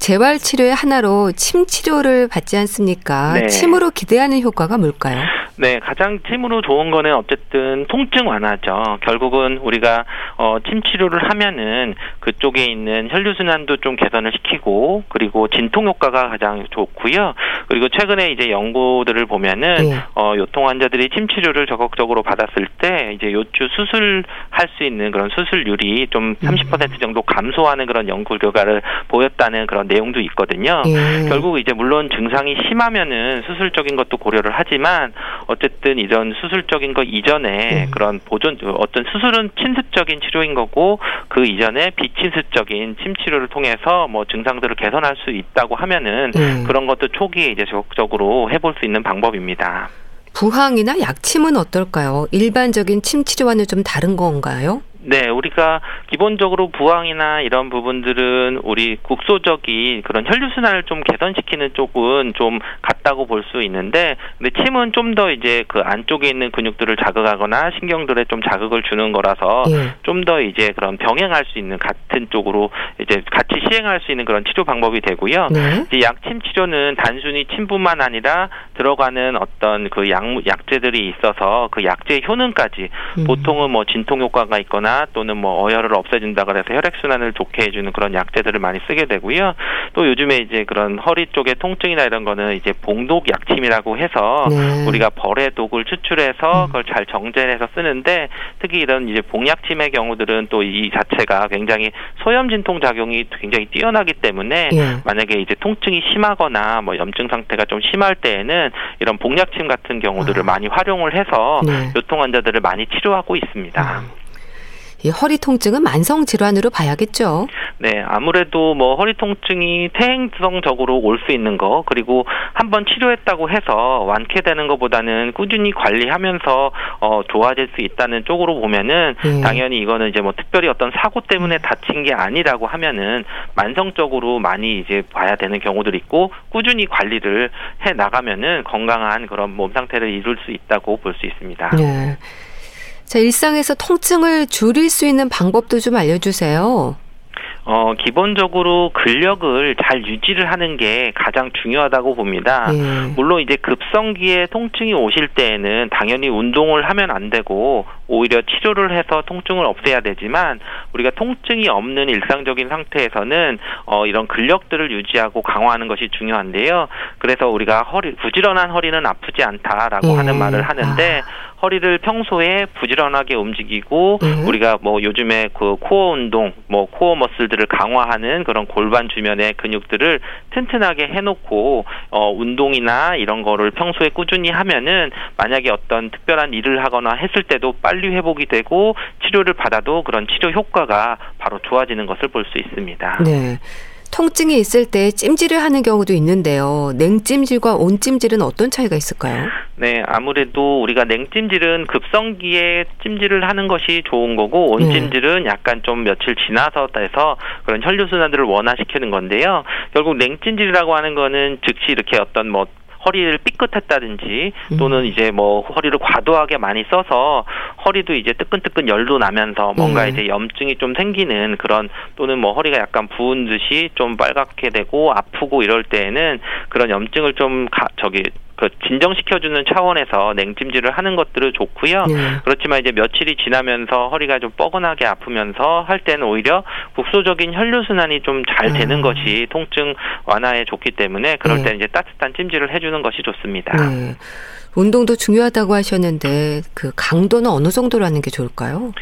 Speaker 1: 재활 치료의 하나로 침 치료를 받지 않습니까? 네. 침으로 기대하는 효과가 뭘까요?
Speaker 2: 네, 가장 침으로 좋은 거는 어쨌든 통증 완화죠. 결국은 우리가 어, 침 치료를 하면은 그쪽에 있는 혈류 순환도 좀 개선을 시키고 그리고 진통 효과가 가장 좋고요. 그리고 최근에 이제 연구들을 보면은 네. 어, 요통 환자들이 침 치료를 적극적으로 받았을 때 이제 요추 수술할 수 있는 그런 수술률이 좀 30% 음. 정도 감소하는 그런 연구 결과를 보였다는 그런 내용도 있거든요. 예. 결국 이제 물론 증상이 심하면은 수술적인 것도 고려를 하지만 어쨌든 이런 수술적인 것 이전에 음. 그런 보존 어떤 수술은 침습적인 치료인 거고 그 이전에 비침습적인 침 치료를 통해서 뭐 증상들을 개선할 수 있다고 하면은 음. 그런 것도 초기에 이제 적극적으로 해볼 수 있는 방법입니다.
Speaker 1: 부항이나 약침은 어떨까요? 일반적인 침 치료와는 좀 다른 건가요?
Speaker 2: 네, 우리가 기본적으로 부항이나 이런 부분들은 우리 국소적인 그런 혈류 순환을 좀 개선시키는 쪽은 좀 같 다고 볼 수 있는데, 근데 침은 좀 더 이제 그 안쪽에 있는 근육들을 자극하거나 신경들에 좀 자극을 주는 거라서 예. 좀더 이제 그런 병행할 수 있는 같은 쪽으로 이제 같이 시행할 수 있는 그런 치료 방법이 되고요. 네. 이제 약침 치료는 단순히 침뿐만 아니라 들어가는 어떤 그 약, 약제들이 있어서 그 약제의 효능까지 음. 보통은 뭐 진통 효과가 있거나 나 또는 뭐 어혈을 없애준다 그래서 혈액 순환을 좋게 해주는 그런 약제들을 많이 쓰게 되고요. 또 요즘에 이제 그런 허리 쪽의 통증이나 이런 거는 이제 봉독 약침이라고 해서 네. 우리가 벌의 독을 추출해서 음. 그걸 잘 정제해서 쓰는데 특히 이런 이제 봉약침의 경우들은 또 이 자체가 굉장히 소염 진통 작용이 굉장히 뛰어나기 때문에 예. 만약에 이제 통증이 심하거나 뭐 염증 상태가 좀 심할 때에는 이런 봉약침 같은 경우들을 아. 많이 활용을 해서 네. 요통 환자들을 많이 치료하고 있습니다. 음.
Speaker 1: 이 허리 통증은 만성 질환으로 봐야겠죠.
Speaker 2: 네, 아무래도 뭐 허리 통증이 퇴행성적으로 올 수 있는 거 그리고 한번 치료했다고 해서 완쾌되는 것보다는 꾸준히 관리하면서 어 좋아질 수 있다는 쪽으로 보면은 네. 당연히 이거는 이제 뭐 특별히 어떤 사고 때문에 다친 게 아니라고 하면은 만성적으로 많이 이제 봐야 되는 경우들이 있고 꾸준히 관리를 해 나가면은 건강한 그런 몸 상태를 이룰 수 있다고 볼 수 있습니다. 네.
Speaker 1: 자, 일상에서 통증을 줄일 수 있는 방법도 좀 알려주세요.
Speaker 2: 어, 기본적으로 근력을 잘 유지를 하는 게 가장 중요하다고 봅니다. 예. 물론 이제 급성기에 통증이 오실 때에는 당연히 운동을 하면 안 되고 오히려 치료를 해서 통증을 없애야 되지만 우리가 통증이 없는 일상적인 상태에서는 어, 이런 근력들을 유지하고 강화하는 것이 중요한데요. 그래서 우리가 허리 부지런한 허리는 아프지 않다라고 예. 하는 말을 하는데 아. 허리를 평소에 부지런하게 움직이고 음. 우리가 뭐 요즘에 그 코어 운동, 뭐 코어 머슬들을 강화하는 그런 골반 주변의 근육들을 튼튼하게 해놓고 어 운동이나 이런 거를 평소에 꾸준히 하면은 만약에 어떤 특별한 일을 하거나 했을 때도 빨리 회복이 되고 치료를 받아도 그런 치료 효과가 바로 좋아지는 것을 볼 수 있습니다. 네.
Speaker 1: 통증이 있을 때 찜질을 하는 경우도 있는데요. 냉찜질과 온찜질은 어떤 차이가 있을까요?
Speaker 2: 네, 아무래도 우리가 냉찜질은 급성기에 찜질을 하는 것이 좋은 거고 온찜질은 네. 약간 좀 며칠 지나서 해서 그런 혈류 순환들을 원화시키는 건데요. 결국 냉찜질이라고 하는 거는 즉시 이렇게 어떤 뭐 허리를 삐끗했다든지 또는 음. 이제 뭐 허리를 과도하게 많이 써서 허리도 이제 뜨끈뜨끈 열도 나면서 뭔가 음. 이제 염증이 좀 생기는 그런 또는 뭐 허리가 약간 부은 듯이 좀 빨갛게 되고 아프고 이럴 때에는 그런 염증을 좀 가, 저기 그 진정시켜주는 차원에서 냉찜질을 하는 것들은 좋고요. 네. 그렇지만 이제 며칠이 지나면서 허리가 좀 뻐근하게 아프면서 할 때는 오히려 국소적인 혈류 순환이 좀잘 되는 아. 것이 통증 완화에 좋기 때문에 그럴 네. 때는 이제 따뜻한 찜질을 해주는 것이 좋습니다. 네.
Speaker 1: 운동도 중요하다고 하셨는데 그 강도는 어느 정도로 하는 게 좋을까요?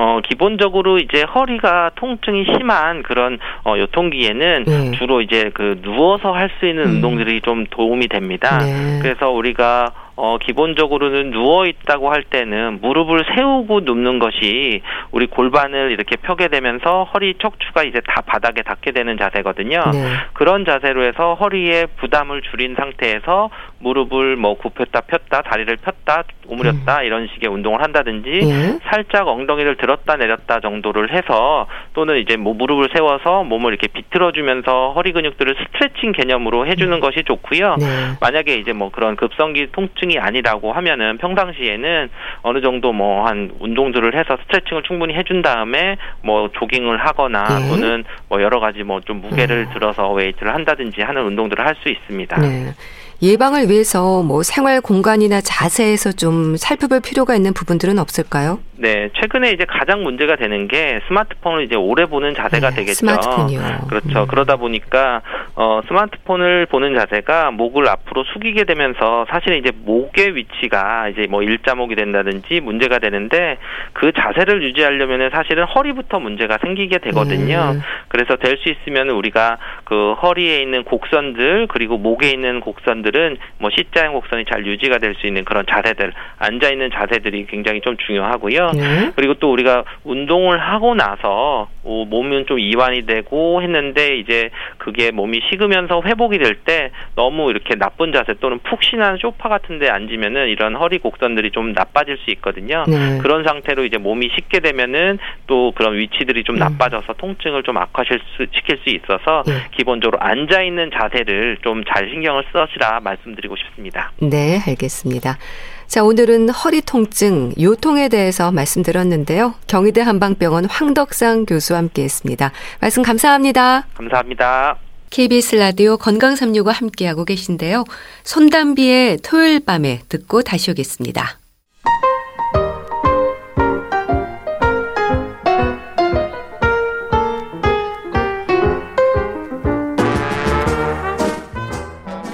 Speaker 2: 어 기본적으로 이제 허리가 통증이 심한 그런 어 요통기에는 네. 주로 이제 그 누워서 할 수 있는 음. 운동들이 좀 도움이 됩니다. 네. 그래서 우리가 어, 기본적으로는 누워 있다고 할 때는 무릎을 세우고 눕는 것이 우리 골반을 이렇게 펴게 되면서 허리 척추가 이제 다 바닥에 닿게 되는 자세거든요. 네. 그런 자세로 해서 허리에 부담을 줄인 상태에서 무릎을 뭐 굽혔다 폈다 다리를 폈다 오므렸다 음. 이런 식의 운동을 한다든지 네. 살짝 엉덩이를 들었다 내렸다 정도를 해서 또는 이제 뭐 무릎을 세워서 몸을 이렇게 비틀어 주면서 허리 근육들을 스트레칭 개념으로 해주는 음. 것이 좋고요. 네. 만약에 이제 뭐 그런 급성기 통증 통증이 아니라고 하면은 평상시에는 어느 정도 뭐 한 운동들을 해서 스트레칭을 충분히 해준 다음에 뭐 조깅을 하거나 네. 또는 뭐 여러 가지 뭐 좀 무게를 네. 들어서 웨이트를 한다든지 하는 운동들을 할 수 있습니다. 네.
Speaker 1: 예방을 위해서 뭐 생활 공간이나 자세에서 좀 살펴볼 필요가 있는 부분들은 없을까요?
Speaker 2: 네, 최근에 이제 가장 문제가 되는 게 스마트폰을 이제 오래 보는 자세가 네, 되겠죠.
Speaker 1: 스마트폰이요.
Speaker 2: 그렇죠. 음. 그러다 보니까 어 스마트폰을 보는 자세가 목을 앞으로 숙이게 되면서 사실 이제 목의 위치가 이제 뭐 일자목이 된다든지 문제가 되는데 그 자세를 유지하려면 사실은 허리부터 문제가 생기게 되거든요. 음. 그래서 될 수 있으면 우리가 그 허리에 있는 곡선들 그리고 목에 있는 곡선들 은 뭐 C자형 곡선이 잘 유지가 될 수 있는 그런 자세들 앉아 있는 자세들이 굉장히 좀 중요하고요. 네. 그리고 또 우리가 운동을 하고 나서 어, 몸은 좀 이완이 되고 했는데 이제 그게 몸이 식으면서 회복이 될 때 너무 이렇게 나쁜 자세 또는 푹신한 소파 같은데 앉으면은 이런 허리 곡선들이 좀 나빠질 수 있거든요. 네. 그런 상태로 이제 몸이 식게 되면은 또 그런 위치들이 좀 음. 나빠져서 통증을 좀 악화시킬 수, 있어서 네. 기본적으로 앉아 있는 자세를 좀 잘 신경을 써시라 말씀드리고 싶습니다.
Speaker 1: 네, 알겠습니다. 자, 오늘은 허리 통증, 요통에 대해서 말씀드렸는데요. 경희대 한방병원 황덕상 교수와 함께 했습니다. 말씀 감사합니다.
Speaker 2: 감사합니다.
Speaker 1: KBS 라디오 건강365 함께하고 계신데요. 손담비의 토요일 밤에 듣고 다시 오겠습니다.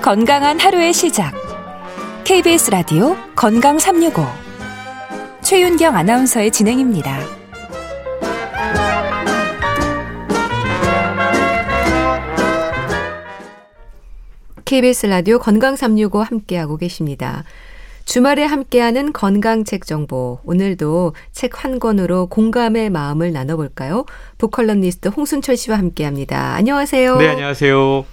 Speaker 3: 건강한 하루의 시작. KBS 라디오 건강 365 최윤경 아나운서의 진행입니다.
Speaker 1: KBS 라디오 건강 365 함께하고 계십니다. 주말에 함께하는 건강책 정보. 오늘도 책 한 권으로 공감의 마음을 나눠볼까요? 북컬럼니스트 홍순철 씨와 함께합니다. 안녕하세요.
Speaker 4: 네, 안녕하세요.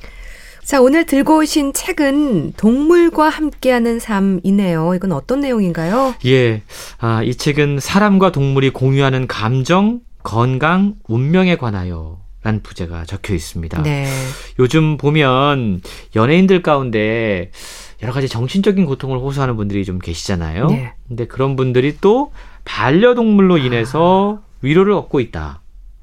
Speaker 1: 자, 오늘 들고 오신 책은 동물과 함께하는 삶이네요. 이건 어떤 내용인가요?
Speaker 4: 예. 아, 이 책은 사람과 동물이 공유하는 감정, 건강, 운명에 관하여 라는 부제가 적혀 있습니다. 네. 요즘 보면 연예인들 가운데 여러 가지 정신적인 고통을 호소하는 분들이 좀 계시잖아요. 네. 근데 그런 분들이 또 반려동물로 인해서 아. 위로를 얻고 있다.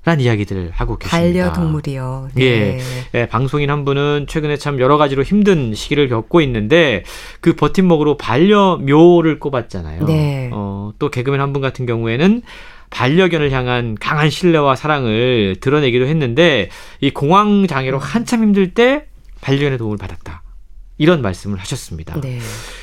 Speaker 4: 라는 이야기들을 하고 계십니다.
Speaker 1: 반려동물이요.
Speaker 4: 네. 예, 예, 방송인 한 분은 최근에 참 여러 가지로 힘든 시기를 겪고 있는데 그 버팀목으로 반려묘를 꼽았잖아요. 네. 어, 또 개그맨 한 분 같은 경우에는 반려견을 향한 강한 신뢰와 사랑을 드러내기도 했는데 이 공황 장애로 한참 힘들 때 반려견의 도움을 받았다. 이런 말씀을 하셨습니다. 네.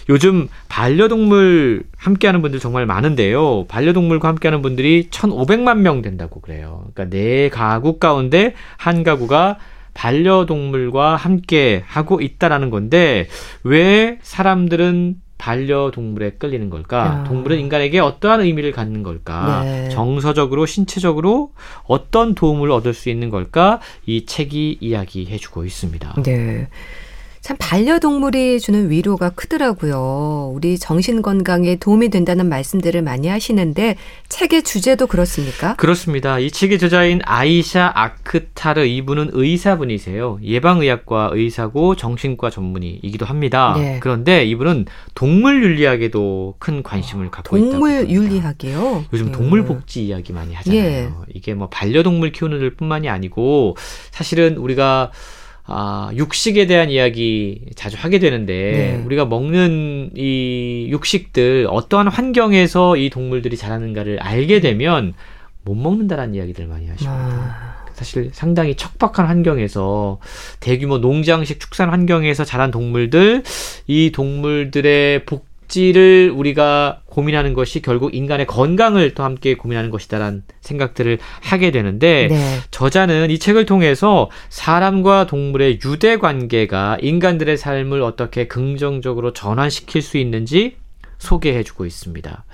Speaker 4: 요즘 반려동물 함께하는 분들 정말 많은데요. 반려동물과 함께하는 분들이 1,500만 명 된다고 그래요. 그러니까 네 가구 가운데 한 가구가 반려동물과 함께 하고 있다라는 건데 왜 사람들은 반려동물에 끌리는 걸까? 아. 동물은 인간에게 어떠한 의미를 갖는 걸까? 네. 정서적으로, 신체적으로 어떤 도움을 얻을 수 있는 걸까? 이 책이 이야기해주고 있습니다.
Speaker 1: 네. 참 반려동물이 주는 위로가 크더라고요. 우리 정신 건강에 도움이 된다는 말씀들을 많이 하시는데 책의 주제도 그렇습니까?
Speaker 4: 그렇습니다. 이 책의 저자인 아이샤 아크타르 이분은 의사분이세요. 예방의학과 의사고 정신과 전문의이기도 합니다. 네. 그런데 이분은 동물 윤리학에도 큰 관심을 갖고
Speaker 1: 있다고 동물 윤리학이요?
Speaker 4: 요즘 네. 동물 복지 이야기 많이 하잖아요. 예. 이게 뭐 반려동물 키우는 뿐만이 아니고 사실은 우리가 아, 육식에 대한 이야기 자주 하게 되는데 네. 우리가 먹는 이 육식들 어떠한 환경에서 이 동물들이 자라는가를 알게 되면 못 먹는다라는 이야기들 많이 하시거든요. 아. 사실 상당히 척박한 환경에서 대규모 농장식 축산 환경에서 자란 동물들 이 동물들의 복 복지를 우리가 고민하는 것이 결국 인간의 건강을 또 함께 고민하는 것이다라는 생각들을 하게 되는데 네. 저자는 이 책을 통해서 사람과 동물의 유대 관계가 인간들의 삶을 어떻게 긍정적으로 전환시킬 수 있는지 소개해주고 있습니다.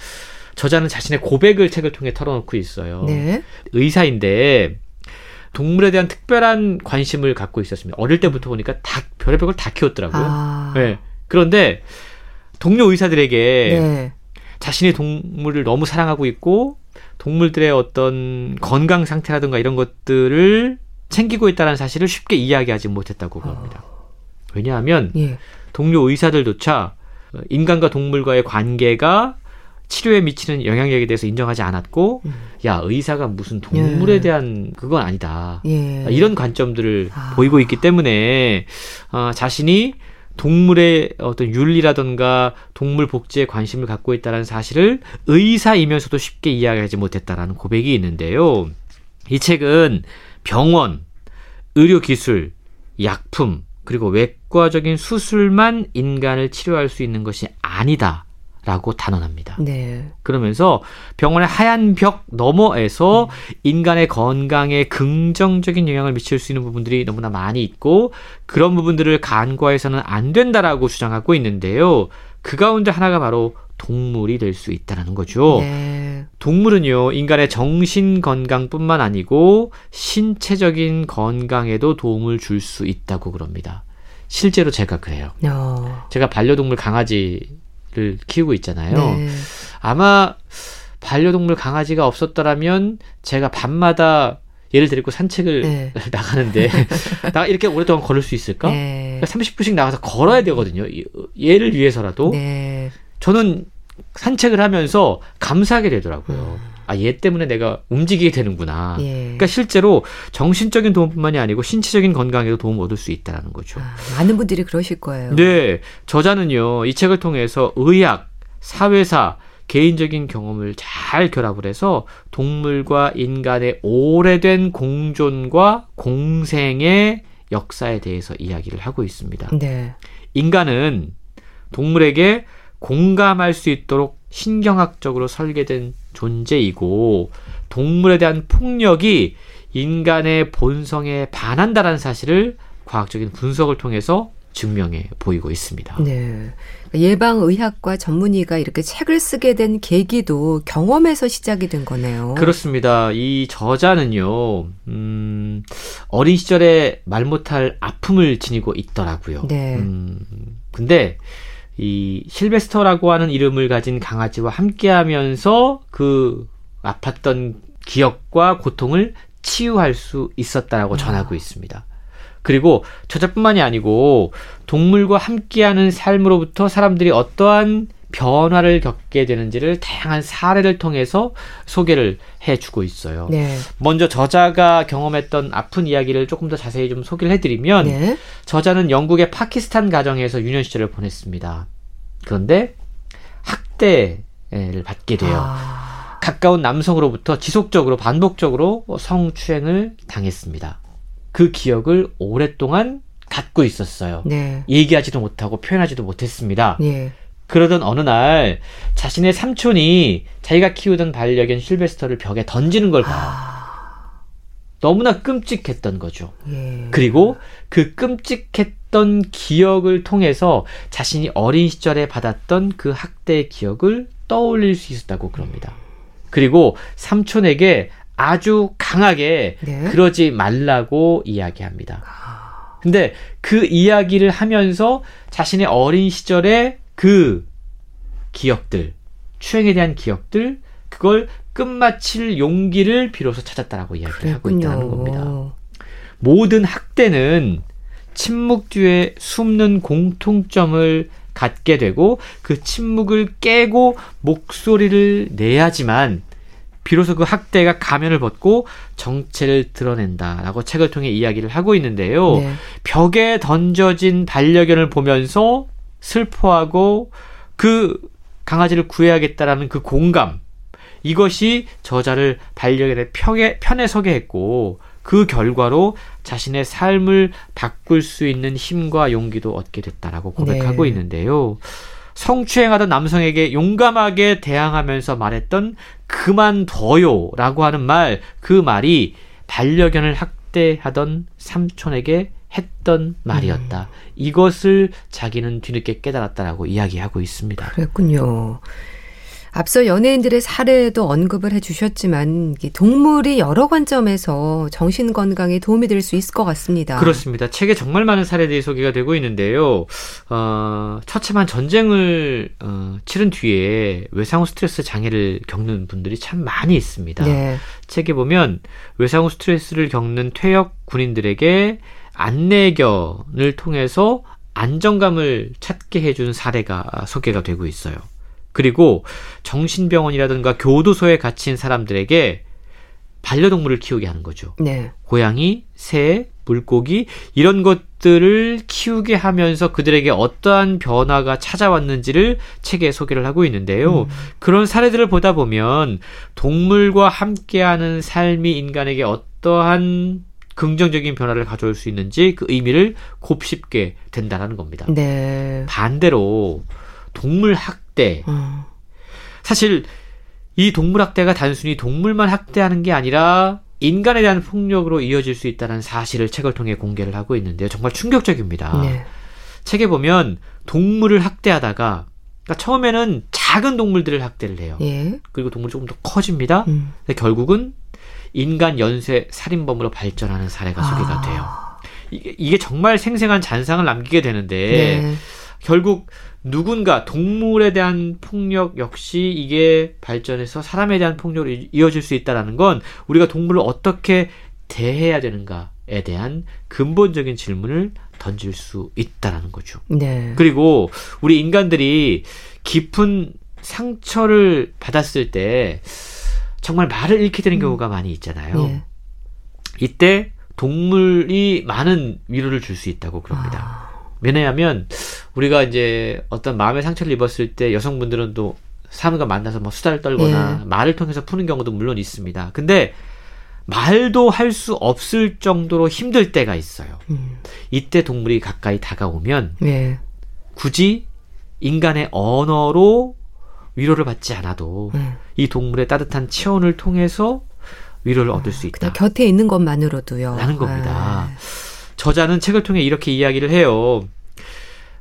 Speaker 4: 저자는 자신의 고백을 책을 통해 털어놓고 있어요. 네. 의사인데 동물에 대한 특별한 관심을 갖고 있었습니다. 어릴 때부터 보니까 다 별의별 걸 다 키웠더라고요. 아. 네. 그런데 동료 의사들에게 네. 자신의 동물을 너무 사랑하고 있고 동물들의 어떤 건강 상태라든가 이런 것들을 챙기고 있다는 사실을 쉽게 이야기하지 못했다고 합니다. 왜냐하면 예. 동료 의사들조차 인간과 동물과의 관계가 치료에 미치는 영향력에 대해서 인정하지 않았고, 음. 야 의사가 무슨 동물에 예. 대한 그건 아니다. 예. 이런 관점들을 아. 보이고 있기 때문에 어, 자신이 동물의 어떤 윤리라든가 동물 복지에 관심을 갖고 있다는 사실을 의사이면서도 쉽게 이야기하지 못했다라는 고백이 있는데요. 이 책은 병원, 의료기술, 약품, 그리고 외과적인 수술만 인간을 치료할 수 있는 것이 아니다. 라고 단언합니다. 네. 그러면서 병원의 하얀 벽 너머에서 음. 인간의 건강에 긍정적인 영향을 미칠 수 있는 부분들이 너무나 많이 있고 그런 부분들을 간과해서는 안 된다라고 주장하고 있는데요. 그 가운데 하나가 바로 동물이 될 수 있다는 거죠. 네. 동물은요, 인간의 정신 건강뿐만 아니고 신체적인 건강에도 도움을 줄 수 있다고 그럽니다. 실제로 제가 그래요. 어. 제가 반려동물 강아지 를 키우고 있잖아요. 네. 아마 반려동물 강아지가 없었더라면 제가 밤마다 얘를 데리고 산책을 네. 나가는데 나 이렇게 오랫동안 걸을 수 있을까? 네. 30분씩 나가서 걸어야 되거든요. 얘를 위해서라도. 네. 저는 산책을 하면서 감사하게 되더라고요. 음. 아, 얘 때문에 내가 움직이게 되는구나. 예. 그러니까 실제로 정신적인 도움뿐만이 아니고 신체적인 건강에도 도움을 얻을 수 있다라는 거죠. 아,
Speaker 1: 많은 분들이 그러실 거예요.
Speaker 4: 네. 저자는요, 이 책을 통해서 의학, 사회사, 개인적인 경험을 잘 결합을 해서 동물과 인간의 오래된 공존과 공생의 역사에 대해서 이야기를 하고 있습니다. 네. 인간은 동물에게 공감할 수 있도록 신경학적으로 설계된 존재이고 동물에 대한 폭력이 인간의 본성에 반한다라는 사실을 과학적인 분석을 통해서 증명해 보이고 있습니다. 네.
Speaker 1: 예방의학과 전문의가 이렇게 책을 쓰게 된 계기도 경험에서 시작이 된 거네요.
Speaker 4: 그렇습니다. 이 저자는요, 음, 어린 시절에 말 못할 아픔을 지니고 있더라고요. 네. 음, 근데 이 실베스터라고 하는 이름을 가진 강아지와 함께하면서 그 아팠던 기억과 고통을 치유할 수 있었다라고 전하고 있습니다. 그리고 저자뿐만이 아니고 동물과 함께하는 삶으로부터 사람들이 어떠한 변화를 겪게 되는지를 다양한 사례를 통해서 소개를 해주고 있어요. 네. 먼저 저자가 경험했던 아픈 이야기를 조금 더 자세히 좀 소개를 해드리면 네. 저자는 영국의 파키스탄 가정에서 유년 시절을 보냈습니다. 그런데 학대를 받게 돼요. 아... 가까운 남성으로부터 지속적으로 반복적으로 성추행을 당했습니다. 그 기억을 오랫동안 갖고 있었어요. 네. 얘기하지도 못하고 표현하지도 못했습니다. 네. 그러던 어느 날 자신의 삼촌이 자기가 키우던 반려견 실베스터를 벽에 던지는 걸 봐요. 아... 너무나 끔찍했던 거죠. 예. 그리고 그 끔찍했던 했던 기억을 통해서 자신이 어린 시절에 받았던 그 학대의 기억을 떠올릴 수 있었다고 그럽니다. 그리고 삼촌에게 아주 강하게 네. 그러지 말라고 이야기합니다. 근데 그 이야기를 하면서 자신의 어린 시절의 그 기억들, 추행에 대한 기억들, 그걸 끝마칠 용기를 비로소 찾았다라고 이야기를 하고 있다는 겁니다. 모든 학대는 침묵 뒤에 숨는 공통점을 갖게 되고 그 침묵을 깨고 목소리를 내야지만 비로소 그 학대가 가면을 벗고 정체를 드러낸다라고 책을 통해 이야기를 하고 있는데요. 네. 벽에 던져진 반려견을 보면서 슬퍼하고 그 강아지를 구해야겠다라는 그 공감 이것이 저자를 반려견의 편에, 편에 서게 했고 그 결과로 자신의 삶을 바꿀 수 있는 힘과 용기도 얻게 됐다라고 고백하고 네. 있는데요. 성추행하던 남성에게 용감하게 대항하면서 말했던 그만둬요 라고 하는 말, 그 말이 반려견을 학대하던 삼촌에게 했던 말이었다. 음. 이것을 자기는 뒤늦게 깨달았다라고 이야기하고 있습니다.
Speaker 1: 그랬군요. 앞서 연예인들의 사례도 언급을 해주셨지만 동물이 여러 관점에서 정신 건강에 도움이 될 수 있을 것 같습니다.
Speaker 4: 그렇습니다. 책에 정말 많은 사례들이 소개가 되고 있는데요. 어, 처참한 전쟁을 어, 치른 뒤에 외상후 스트레스 장애를 겪는 분들이 참 많이 있습니다. 네. 책에 보면 외상후 스트레스를 겪는 퇴역 군인들에게 안내견을 통해서 안정감을 찾게 해준 사례가 소개가 되고 있어요. 그리고 정신병원이라든가 교도소에 갇힌 사람들에게 반려동물을 키우게 하는 거죠. 네. 고양이, 새, 물고기 이런 것들을 키우게 하면서 그들에게 어떠한 변화가 찾아왔는지를 책에 소개를 하고 있는데요. 음. 그런 사례들을 보다 보면 동물과 함께하는 삶이 인간에게 어떠한 긍정적인 변화를 가져올 수 있는지 그 의미를 곱씹게 된다는 겁니다. 네. 반대로 동물 학대. 음. 사실 이 동물 학대가 단순히 동물만 학대하는 게 아니라 인간에 대한 폭력으로 이어질 수 있다는 사실을 책을 통해 공개를 하고 있는데요. 정말 충격적입니다. 네. 책에 보면 동물을 학대하다가 그러니까 처음에는 작은 동물들을 학대를 해요. 예. 그리고 동물이 조금 더 커집니다. 음. 근데 결국은 인간 연쇄 살인범으로 발전하는 사례가 소개가 아. 돼요. 이게, 이게 정말 생생한 잔상을 남기게 되는데 네. 결국 누군가 동물에 대한 폭력 역시 이게 발전해서 사람에 대한 폭력으로 이어질 수 있다라는 건 우리가 동물을 어떻게 대해야 되는가에 대한 근본적인 질문을 던질 수 있다라는 거죠. 네. 그리고 우리 인간들이 깊은 상처를 받았을 때 정말 말을 잃게 되는 음. 경우가 많이 있잖아요. 네. 이때 동물이 많은 위로를 줄 수 있다고 그럽니다. 아. 왜냐하면 우리가 이제 어떤 마음의 상처를 입었을 때 여성분들은 또 사람과 만나서 뭐 수다를 떨거나 네. 말을 통해서 푸는 경우도 물론 있습니다. 근데 말도 할 수 없을 정도로 힘들 때가 있어요. 음. 이때 동물이 가까이 다가오면 네. 굳이 인간의 언어로 위로를 받지 않아도 음. 이 동물의 따뜻한 체온을 통해서 위로를 얻을 수 있다.
Speaker 1: 곁에 있는 것만으로도요.
Speaker 4: 라는 겁니다. 아. 저자는 책을 통해 이렇게 이야기를 해요.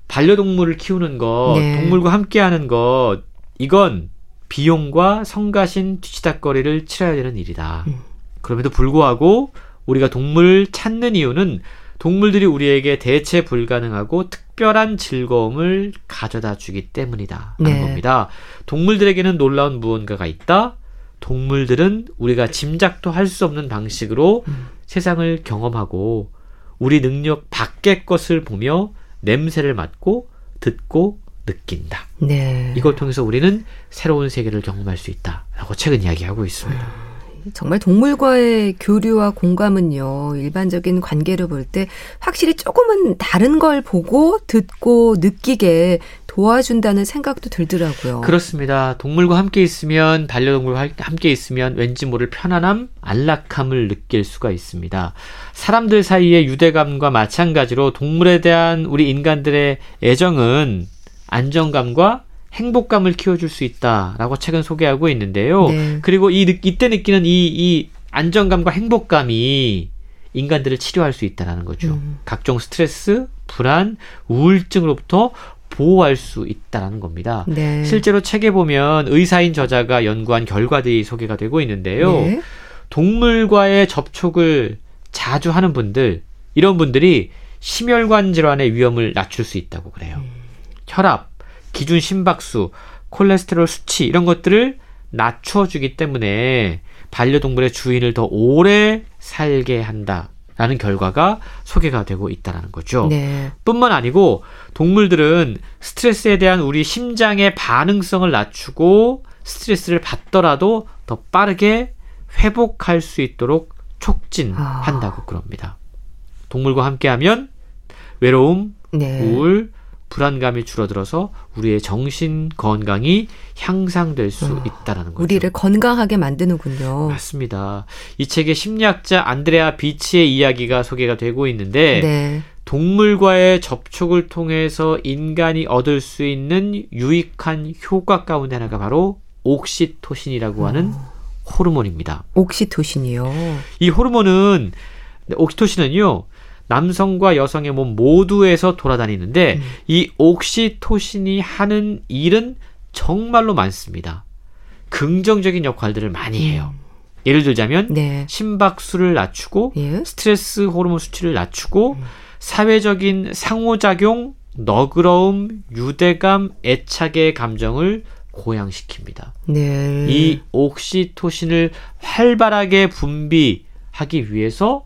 Speaker 4: 반려동물을 키우는 것, 네. 동물과 함께하는 것, 이건 비용과 성가신 뒤치다거리를 치러야 되는 일이다. 음. 그럼에도 불구하고 우리가 동물을 찾는 이유는 동물들이 우리에게 대체 불가능하고 특 별한 즐거움을 가져다 주기 때문이다. 하는 네. 겁니다. 동물들에게는 놀라운 무언가가 있다. 동물들은 우리가 짐작도 할 수 없는 방식으로 음. 세상을 경험하고 우리 능력 밖의 것을 보며 냄새를 맡고 듣고 느낀다. 네. 이걸 통해서 우리는 새로운 세계를 경험할 수 있다라고 책은 이야기하고 있습니다. 음.
Speaker 1: 정말 동물과의 교류와 공감은요, 일반적인 관계를 볼때 확실히 조금은 다른 걸 보고 듣고 느끼게 도와준다는 생각도 들더라고요.
Speaker 4: 그렇습니다. 동물과 함께 있으면, 반려동물과 함께 있으면 왠지 모를 편안함, 안락함을 느낄 수가 있습니다. 사람들 사이의 유대감과 마찬가지로 동물에 대한 우리 인간들의 애정은 안정감과 행복감을 키워줄 수 있다라고 책은 소개하고 있는데요. 네. 그리고 이 이때 느끼는 이, 이 안정감과 행복감이 인간들을 치료할 수 있다라는 거죠. 음. 각종 스트레스, 불안, 우울증으로부터 보호할 수 있다라는 겁니다. 네. 실제로 책에 보면 의사인 저자가 연구한 결과들이 소개가 되고 있는데요. 네. 동물과의 접촉을 자주 하는 분들, 이런 분들이 심혈관 질환의 위험을 낮출 수 있다고 그래요. 음. 혈압, 기준 심박수, 콜레스테롤 수치 이런 것들을 낮춰주기 때문에 반려동물의 주인을 더 오래 살게 한다 라는 결과가 소개가 되고 있다는 거죠. 네. 뿐만 아니고 동물들은 스트레스에 대한 우리 심장의 반응성을 낮추고 스트레스를 받더라도 더 빠르게 회복할 수 있도록 촉진한다고 아. 그럽니다. 동물과 함께하면 외로움, 네. 우울, 불안감이 줄어들어서 우리의 정신 건강이 향상될 수 어, 있다라는 거죠.
Speaker 1: 우리를 건강하게 만드는군요.
Speaker 4: 맞습니다. 이 책의 심리학자 안드레아 비치의 이야기가 소개가 되고 있는데 네. 동물과의 접촉을 통해서 인간이 얻을 수 있는 유익한 효과 가운데 하나가 바로 옥시토신이라고 하는 어. 호르몬입니다.
Speaker 1: 옥시토신이요.
Speaker 4: 이 호르몬은 옥시토신은요. 남성과 여성의 몸 모두에서 돌아다니는데 음. 이 옥시토신이 하는 일은 정말로 많습니다. 긍정적인 역할들을 많이 음. 해요. 음. 예를 들자면 네. 심박수를 낮추고 예? 스트레스 호르몬 수치를 낮추고 음. 사회적인 상호작용, 너그러움, 유대감, 애착의 감정을 고양시킵니다. 네. 이 옥시토신을 활발하게 분비하기 위해서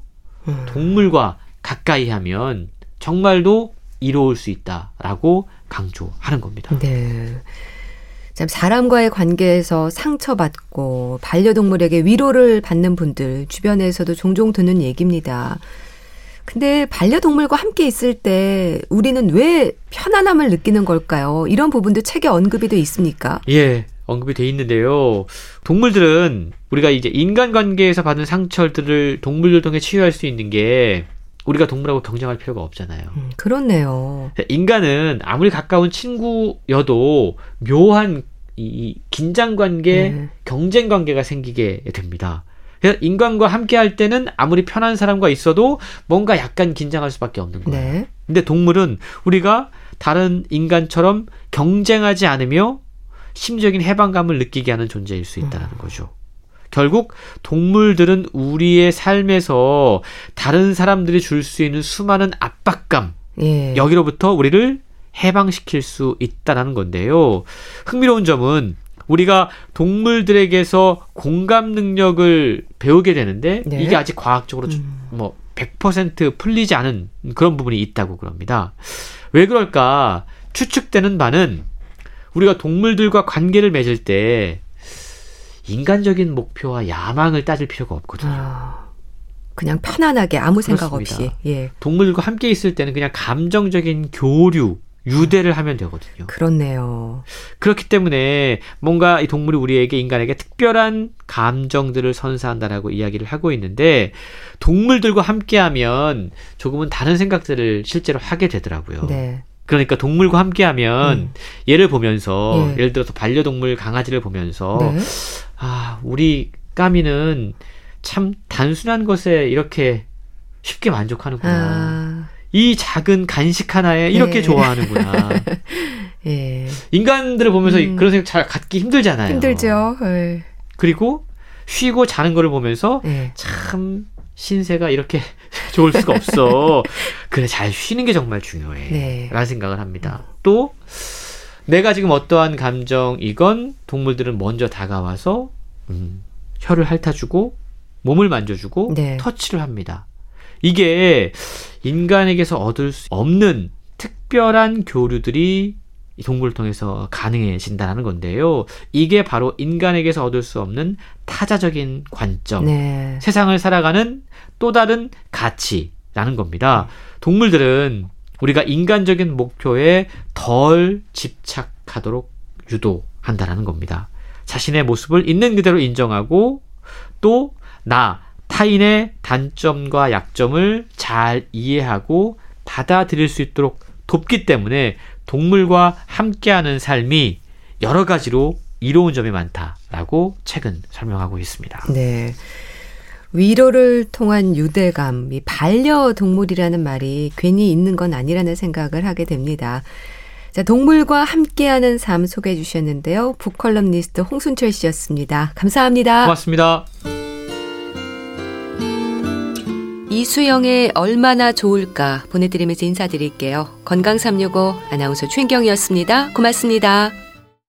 Speaker 4: 음. 동물과 가까이 하면 정말도 이로울 수 있다라고 강조하는 겁니다. 네.
Speaker 1: 참 사람과의 관계에서 상처받고 반려동물에게 위로를 받는 분들 주변에서도 종종 듣는 얘기입니다. 근데 반려동물과 함께 있을 때 우리는 왜 편안함을 느끼는 걸까요? 이런 부분도 책에 언급이 돼 있습니까?
Speaker 4: 예. 언급이 돼 있는데요. 동물들은 우리가 이제 인간관계에서 받는 상처들을 동물들 통해 치유할 수 있는 게 우리가 동물하고 경쟁할 필요가 없잖아요. 음,
Speaker 1: 그렇네요.
Speaker 4: 인간은 아무리 가까운 친구여도 묘한 이 긴장 관계, 네. 경쟁 관계가 생기게 됩니다. 그래서 인간과 함께 할 때는 아무리 편한 사람과 있어도 뭔가 약간 긴장할 수밖에 없는 거예요. 네. 근데 동물은 우리가 다른 인간처럼 경쟁하지 않으며 심적인 해방감을 느끼게 하는 존재일 수 있다는 음. 거죠. 결국 동물들은 우리의 삶에서 다른 사람들이 줄 수 있는 수많은 압박감 예. 여기로부터 우리를 해방시킬 수 있다라는 건데요. 흥미로운 점은 우리가 동물들에게서 공감 능력을 배우게 되는데 네. 이게 아직 과학적으로 음. 뭐 100% 풀리지 않은 그런 부분이 있다고 그럽니다. 왜 그럴까? 추측되는 바는 우리가 동물들과 관계를 맺을 때 인간적인 목표와 야망을 따질 필요가 없거든요. 아,
Speaker 1: 그냥 편안하게 아무 생각 그렇습니다. 없이. 예.
Speaker 4: 동물과 함께 있을 때는 그냥 감정적인 교류, 유대를 하면 되거든요.
Speaker 1: 그렇네요.
Speaker 4: 그렇기 때문에 뭔가 이 동물이 우리에게 인간에게 특별한 감정들을 선사한다라고 이야기를 하고 있는데 동물들과 함께하면 조금은 다른 생각들을 실제로 하게 되더라고요. 네. 그러니까 동물과 함께하면 음. 얘를 보면서 예. 를 들어서 반려동물 강아지를 보면서 네. 아 우리 까미는 참 단순한 것에 이렇게 쉽게 만족하는구나. 아. 이 작은 간식 하나에 이렇게 예. 좋아하는구나. 예. 인간들을 보면서 음. 그런 생각 잘 갖기 힘들잖아요.
Speaker 1: 힘들죠. 예.
Speaker 4: 그리고 쉬고 자는 거를 보면서 예. 참 신세가 이렇게 좋을 수가 없어. 그래, 잘 쉬는 게 정말 중요해. 네. 라는 생각을 합니다. 또, 내가 지금 어떠한 감정이건 동물들은 먼저 다가와서, 음, 혀를 핥아주고, 몸을 만져주고, 네. 터치를 합니다. 이게 인간에게서 얻을 수 없는 특별한 교류들이 동물을 통해서 가능해진다는 건데요. 이게 바로 인간에게서 얻을 수 없는 타자적인 관점, 네. 세상을 살아가는 또 다른 가치라는 겁니다. 동물들은 우리가 인간적인 목표에 덜 집착하도록 유도한다라는 겁니다. 자신의 모습을 있는 그대로 인정하고 또 나, 타인의 단점과 약점을 잘 이해하고 받아들일 수 있도록 돕기 때문에 동물과 함께하는 삶이 여러 가지로 이로운 점이 많다라고 책은 설명하고 있습니다.
Speaker 1: 네. 위로를 통한 유대감, 이 반려동물이라는 말이 괜히 있는 건 아니라는 생각을 하게 됩니다. 자, 동물과 함께하는 삶 소개해 주셨는데요. 북컬럼니스트 홍순철 씨였습니다. 감사합니다.
Speaker 4: 고맙습니다.
Speaker 1: 이수영의 얼마나 좋을까 보내드리면서 인사드릴게요. 건강365 아나운서 최인경이었습니다. 고맙습니다.